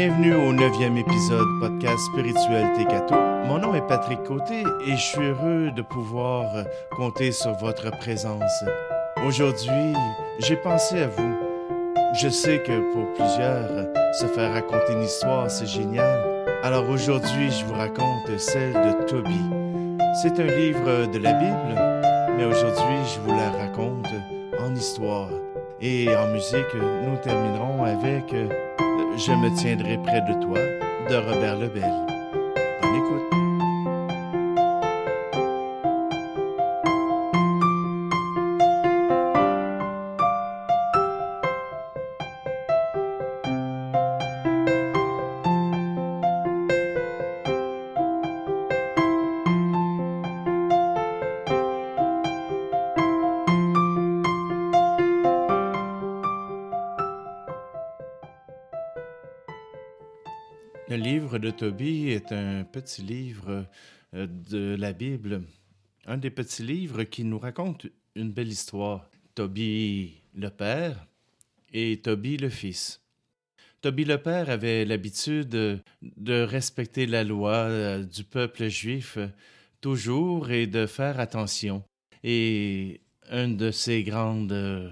Bienvenue au neuvième épisode podcast spirituel Tekato. Mon nom est Patrick Côté et je suis heureux de pouvoir compter sur votre présence. Aujourd'hui, j'ai pensé à vous. Je sais que pour plusieurs, se faire raconter une histoire, c'est génial. Alors aujourd'hui, je vous raconte celle de Toby. C'est un livre de la Bible, mais aujourd'hui, je vous la raconte en histoire. Et en musique, nous terminerons avec Je me tiendrai près de toi de Robert Lebel. Bonne écoute. De Tobie est un petit livre euh, de la Bible, un des petits livres qui nous raconte une belle histoire. Tobie le père et Tobie le fils. Tobie le père avait l'habitude de respecter la loi euh, du peuple juif toujours et de faire attention. Et une de ses grandes euh,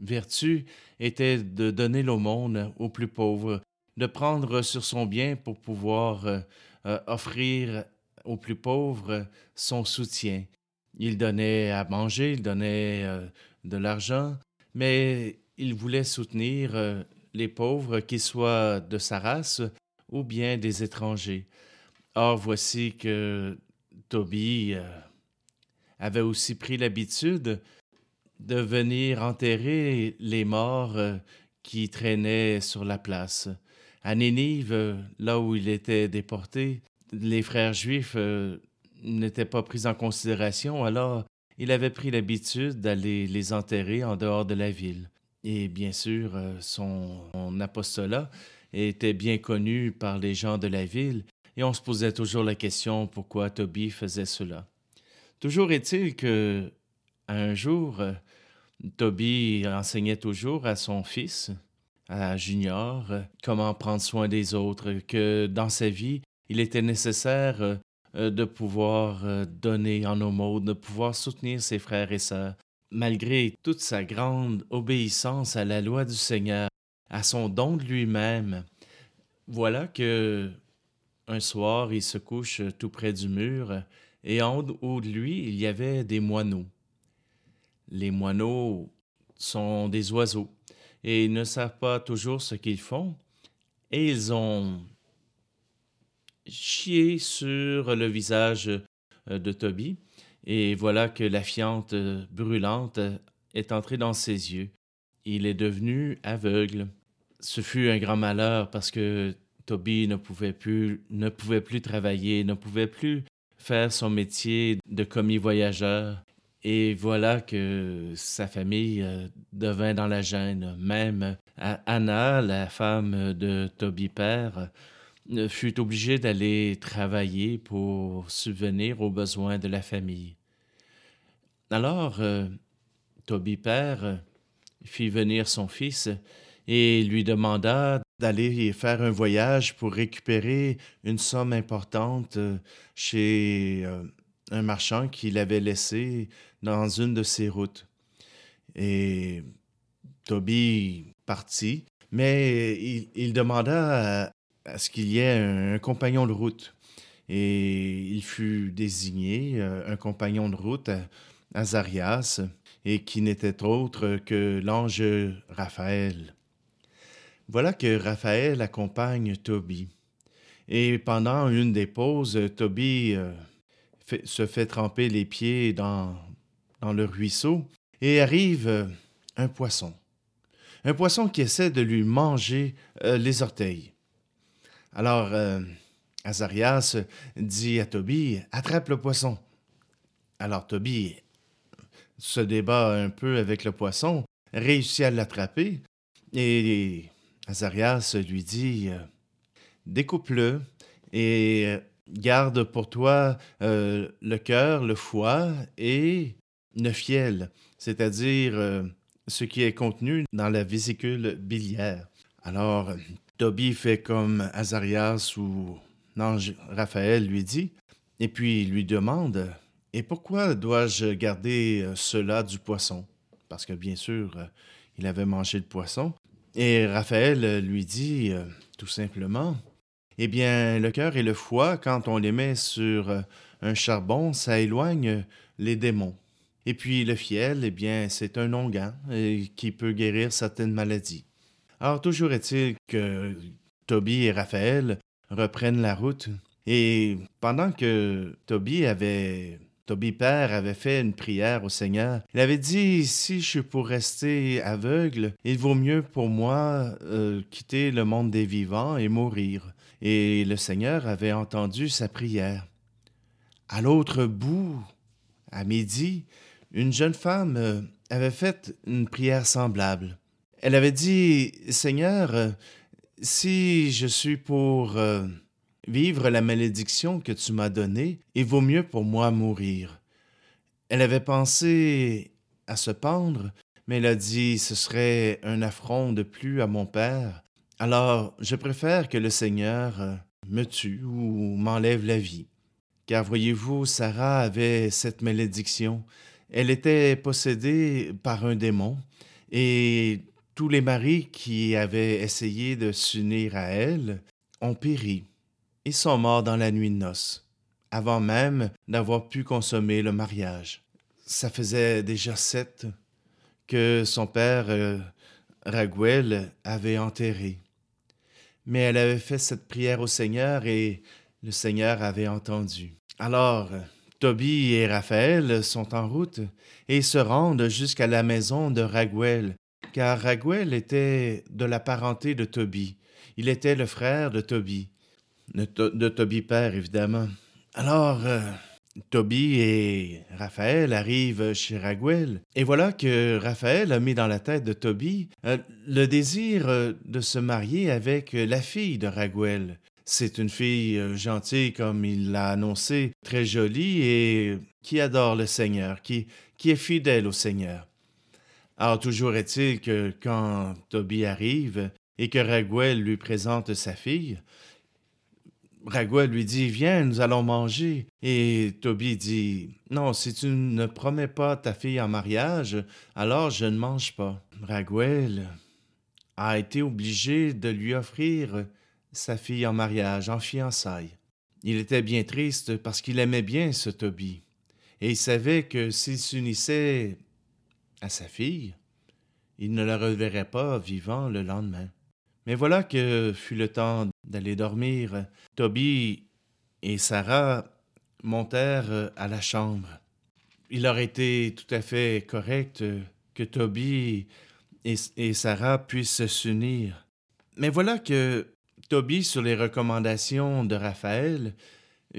vertus était de donner l'aumône aux plus pauvres, de prendre sur son bien pour pouvoir euh, euh, offrir aux plus pauvres son soutien. Il donnait à manger, il donnait euh, de l'argent, mais il voulait soutenir les pauvres, qu'ils soient de sa race ou bien des étrangers. Or, voici que euh, avait aussi pris l'habitude de venir enterrer les morts qui traînaient sur la place. À Nénive, euh, là où il était déporté, les frères juifs euh, n'étaient pas pris en considération, alors il avait pris l'habitude d'aller les enterrer en dehors de la ville. Et bien sûr, euh, son, son apostolat était bien connu par les gens de la ville, et on se posait toujours la question pourquoi Tobie faisait cela? Toujours est-il que un jour, Tobie enseignait toujours à son fils, à Junior, euh, comment prendre soin des autres, que dans sa vie, il était nécessaire euh, euh, de pouvoir donner en aumône, de pouvoir soutenir ses frères et sœurs, malgré toute sa grande obéissance à la loi du Seigneur, à son don de lui-même. Voilà que un soir, il se couche tout près du mur, et en haut de lui, il y avait des moineaux. Les moineaux sont des oiseaux, et ils ne savent pas toujours ce qu'ils font, et ils ont chié sur le visage euh, de Toby, et voilà que la fiente euh, brûlante est entrée dans ses yeux. Il est devenu aveugle. Ce fut un grand malheur parce que Toby ne pouvait plus, ne pouvait plus travailler, ne pouvait plus faire son métier de commis voyageur. Et voilà que sa famille euh, devint dans la gêne. Même euh, Anna, la femme de Toby père, euh, fut obligée d'aller travailler pour subvenir aux besoins de la famille. Alors, Toby père fit venir son fils et lui demanda d'aller faire un voyage pour récupérer une somme importante chez un marchand qu'il avait laissé dans une de ses routes. Et Toby partit, mais il, demanda à, ce qu'il y ait un, compagnon de route. Et il fut désigné euh, un compagnon de route, à Azarias, et qui n'était autre que l'ange Raphaël. Voilà que Raphaël accompagne Toby. Et pendant une des pauses, Toby euh, se fait tremper les pieds dans, dans le ruisseau et arrive euh, un poisson. Un poisson qui essaie de lui manger euh, les orteils. Alors, euh, Azarias dit à Toby Attrape le poisson. Alors, Toby se débat un peu avec le poisson, réussit à l'attraper et Azarias lui dit Découpe-le et garde pour toi euh, le cœur, le foie et le fiel, c'est-à-dire euh, ce qui est contenu dans la vésicule biliaire. Alors, Toby fait comme Azarias ou l'ange Raphaël lui dit, et puis lui demande Et pourquoi dois-je garder euh, cela du poisson? Parce que bien sûr, il avait mangé le poisson. Et Raphaël lui dit tout simplement Eh bien, le cœur et le foie, quand on les met sur un charbon, ça éloigne les démons. Et puis le fiel, eh bien, c'est un onguent qui peut guérir certaines maladies. Alors, toujours est-il que Toby et Raphaël reprennent la route. Et pendant que Toby avait Toby Père avait fait une prière au Seigneur. Il avait dit Si je suis pour rester aveugle, il vaut mieux pour moi euh, quitter le monde des vivants et mourir. Et le Seigneur avait entendu sa prière. À l'autre bout, à midi, une jeune femme euh, avait fait une prière semblable. Elle avait dit Seigneur, euh, si je suis pour euh, vivre la malédiction que tu m'as donnée, il vaut mieux pour moi mourir. Elle avait pensé à se pendre, mais elle a dit ce serait un affront de plus à mon Père. Alors je préfère que le Seigneur euh, me tue ou m'enlève la vie. Car voyez-vous, Sarah avait cette malédiction. Elle était possédée par un démon, et tous les maris qui avaient essayé de s'unir à elle ont péri. Ils sont morts dans la nuit de noces, avant même d'avoir pu consommer le mariage. Ça faisait déjà sept que son père euh, Raguel avait enterré. Mais elle avait fait cette prière au Seigneur et le Seigneur avait entendu. Alors, Toby et Raphaël sont en route et se rendent jusqu'à la maison de Raguel, car Raguel était de la parenté de Tobie. Il était le frère de Tobie, de, Tobie père évidemment. Alors, euh, Tobie et Raphaël arrivent chez Raguel, et voilà que Raphaël a mis dans la tête de Tobie euh, le désir euh, de se marier avec la fille de Raguel. C'est une fille gentille, comme il l'a annoncé, très jolie et qui adore le Seigneur, qui, qui est fidèle au Seigneur. Alors toujours est-il que quand Toby arrive et que Raguel lui présente sa fille, Raguel lui dit Viens, nous allons manger. Et Toby dit Non, si tu ne promets pas ta fille en mariage, alors je ne mange pas. Raguel a été obligé de lui offrir sa fille en mariage, en fiançailles. Il était bien triste parce qu'il aimait bien ce Toby, et il savait que s'il s'unissait à sa fille, il ne la reverrait pas vivant le lendemain. Mais voilà que fut le temps d'aller dormir. Toby et Sarah montèrent à la chambre. Il aurait été tout à fait correct que Toby et, Sarah puissent s'unir. Mais voilà que Toby, sur les recommandations de Raphaël,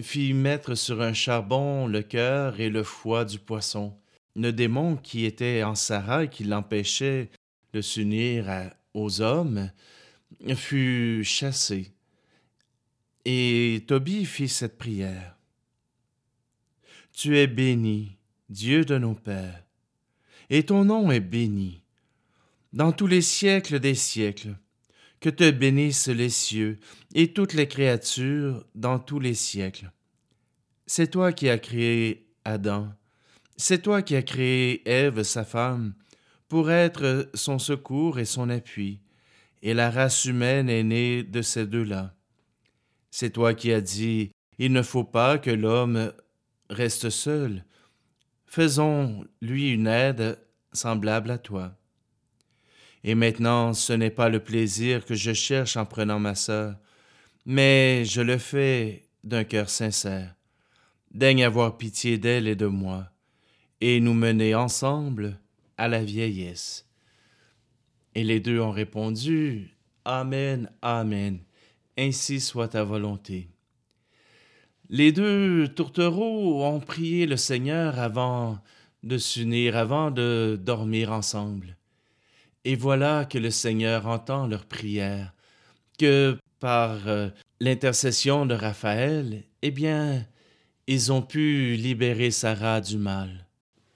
fit mettre sur un charbon le cœur et le foie du poisson le démon qui était en Sarah et qui l'empêchait de s'unir aux hommes fut chassé. Et Tobie fit cette prière. Tu es béni, Dieu de nos pères, et ton nom est béni. Dans tous les siècles des siècles, que te bénissent les cieux et toutes les créatures dans tous les siècles. C'est toi qui as créé Adam, c'est toi qui as créé Ève, sa femme, pour être son secours et son appui, et la race humaine est née de ces deux-là. C'est toi qui as dit, Il ne faut pas que l'homme reste seul. Faisons lui une aide semblable à toi. Et maintenant, ce n'est pas le plaisir que je cherche en prenant ma sœur, mais je le fais d'un cœur sincère. Daigne avoir pitié d'elle et de moi et nous mener ensemble à la vieillesse. Et les deux ont répondu Amen, Amen, ainsi soit ta volonté. Les deux tourtereaux ont prié le Seigneur avant de s'unir, avant de dormir ensemble. Et voilà que le Seigneur entend leur prière, que par euh, l'intercession de Raphaël, eh bien, ils ont pu libérer Sarah du mal.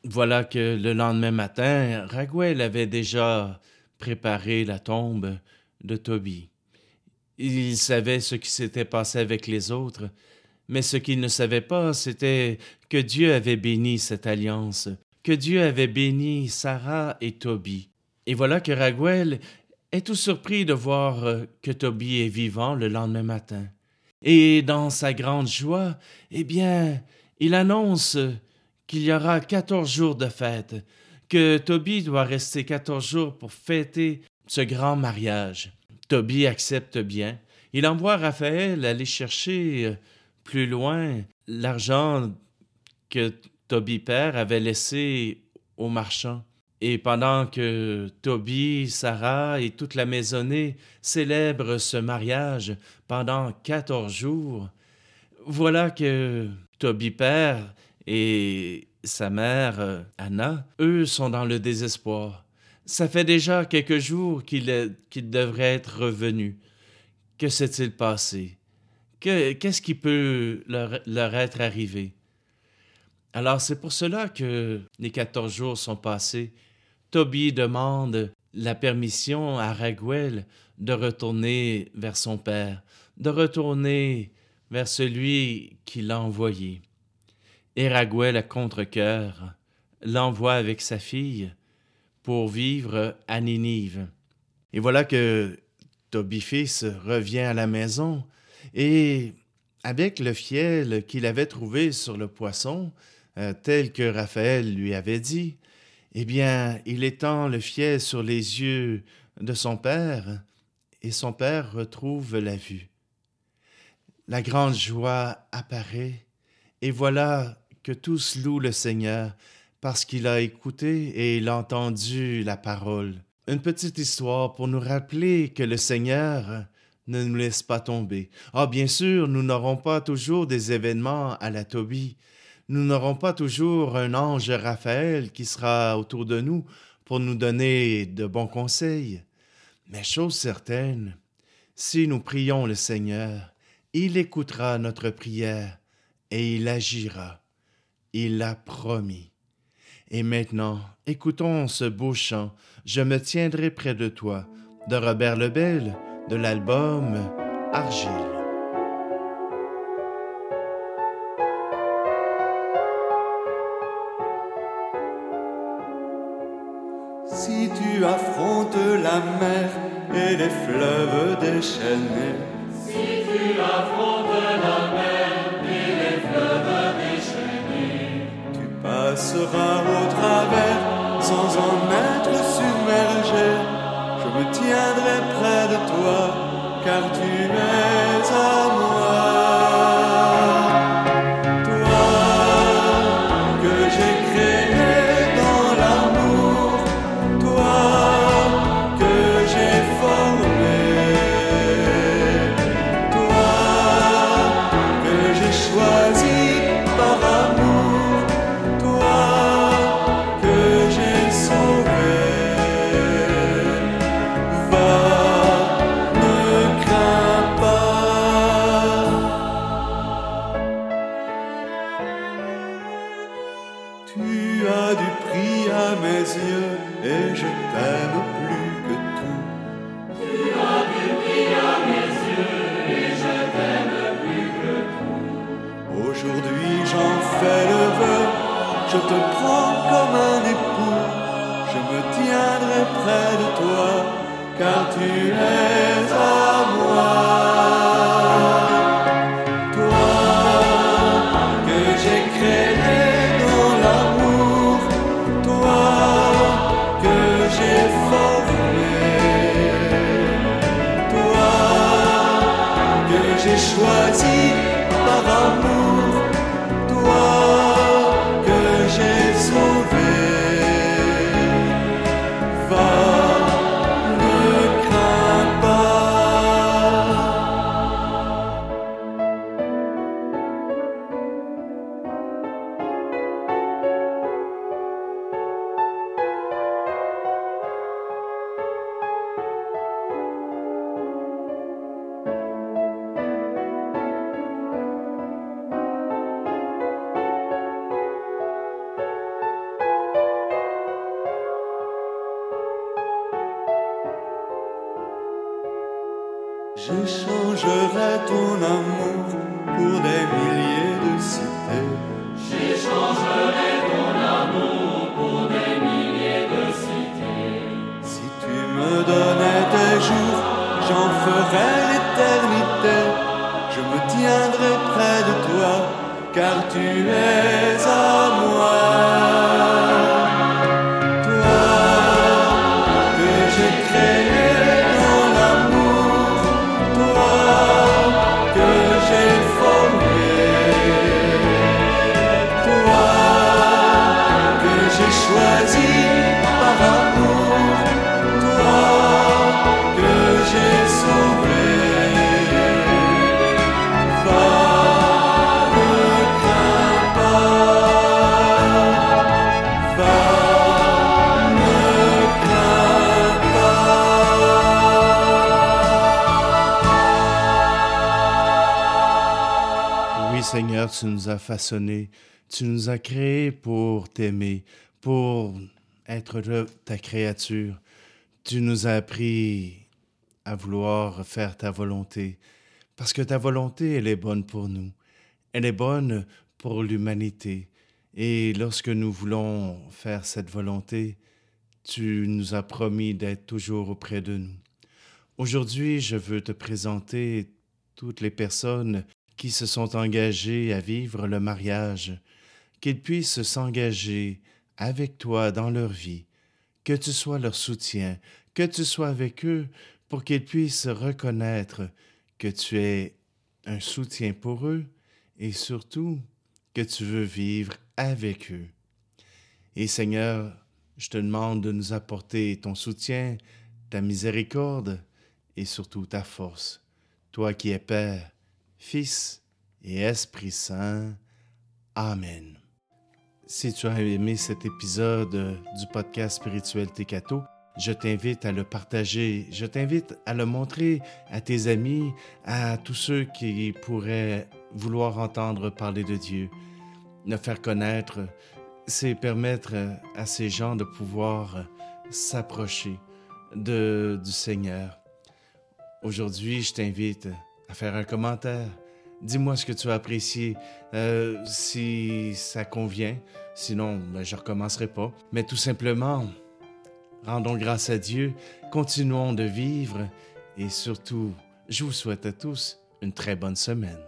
Voilà que le lendemain matin, Raguel avait déjà préparé la tombe de Tobie. Il savait ce qui s'était passé avec les autres, mais ce qu'il ne savait pas, c'était que Dieu avait béni cette alliance, que Dieu avait béni Sarah et Tobie. Et voilà que Raguel est tout surpris de voir euh, que Tobie est vivant le lendemain matin. Et dans sa grande joie, eh bien, il annonce qu'il y aura quatorze jours de fête, que Tobie doit rester quatorze jours pour fêter ce grand mariage. Tobie accepte bien. Il envoie Raphaël aller chercher euh, plus loin l'argent que Tobie père avait laissé aux marchands. Et pendant que Tobie, Sarah et toute la maisonnée célèbrent ce mariage pendant quatorze jours, voilà que Tobie père et sa mère, euh, Anna, eux sont dans le désespoir. Ça fait déjà quelques jours qu'il devrait être revenu. Que s'est-il passé? Qu'est-ce qui peut leur, être arrivé? Alors c'est pour cela que les quatorze jours sont passés. Toby demande la permission à Raguel de retourner vers son père, de retourner vers celui qui l'a envoyé. Et Raguel, à contre-cœur, l'envoie avec sa fille pour vivre à Ninive. Et voilà que Toby fils revient à la maison et avec le fiel qu'il avait trouvé sur le poisson, euh, tel que Raphaël lui avait dit, eh bien, il étend le fiel sur les yeux de son père, et son père retrouve la vue. La grande joie apparaît, et voilà que tous louent le Seigneur, parce qu'il a écouté et il a entendu la parole. Une petite histoire pour nous rappeler que le Seigneur ne nous laisse pas tomber. Ah, bien sûr, nous n'aurons pas toujours des événements à la Tobie. Nous n'aurons pas toujours un ange Raphaël qui sera autour de nous pour nous donner de bons conseils. Mais chose certaine, si nous prions le Seigneur, il écoutera notre prière et il agira. Il l'a promis. Et maintenant, écoutons ce beau chant, Je me tiendrai près de toi, de Robert Lebel, de l'album Argile. Si tu affrontes la mer et les fleuves déchaînés, toi, choisi par amour. J'échangerai ton amour pour des milliers de cités. J'échangerai ton amour pour des milliers de cités. Si tu me donnais tes jours, j'en ferais l'éternité. Je me tiendrai près de toi, car tu es à moi. Seigneur, tu nous as façonnés, tu nous as créés pour t'aimer, pour être ta créature. Tu nous as appris à vouloir faire ta volonté, parce que ta volonté, elle est bonne pour nous. Elle est bonne pour l'humanité. Et lorsque nous voulons faire cette volonté, tu nous as promis d'être toujours auprès de nous. Aujourd'hui, je veux te présenter toutes les personnes qui se sont engagées à vivre le mariage, qu'ils puissent s'engager avec toi dans leur vie, que tu sois leur soutien, que tu sois avec eux pour qu'ils puissent reconnaître que tu es un soutien pour eux et surtout que tu veux vivre avec eux. Et Seigneur, je te demande de nous apporter ton soutien, ta miséricorde et surtout ta force, toi qui es Père, Fils et Esprit Saint. Amen. Si tu as aimé cet épisode du podcast spirituel Tekato, je t'invite à le partager, je t'invite à le montrer à tes amis, à tous ceux qui pourraient vouloir entendre parler de Dieu. Le faire connaître, c'est permettre à ces gens de pouvoir s'approcher du Seigneur. Aujourd'hui, je t'invite à faire un commentaire. Dis-moi ce que tu as apprécié, euh, si ça convient. Sinon, ben, je recommencerai pas. Mais tout simplement, rendons grâce à Dieu, continuons de vivre et surtout, je vous souhaite à tous une très bonne semaine.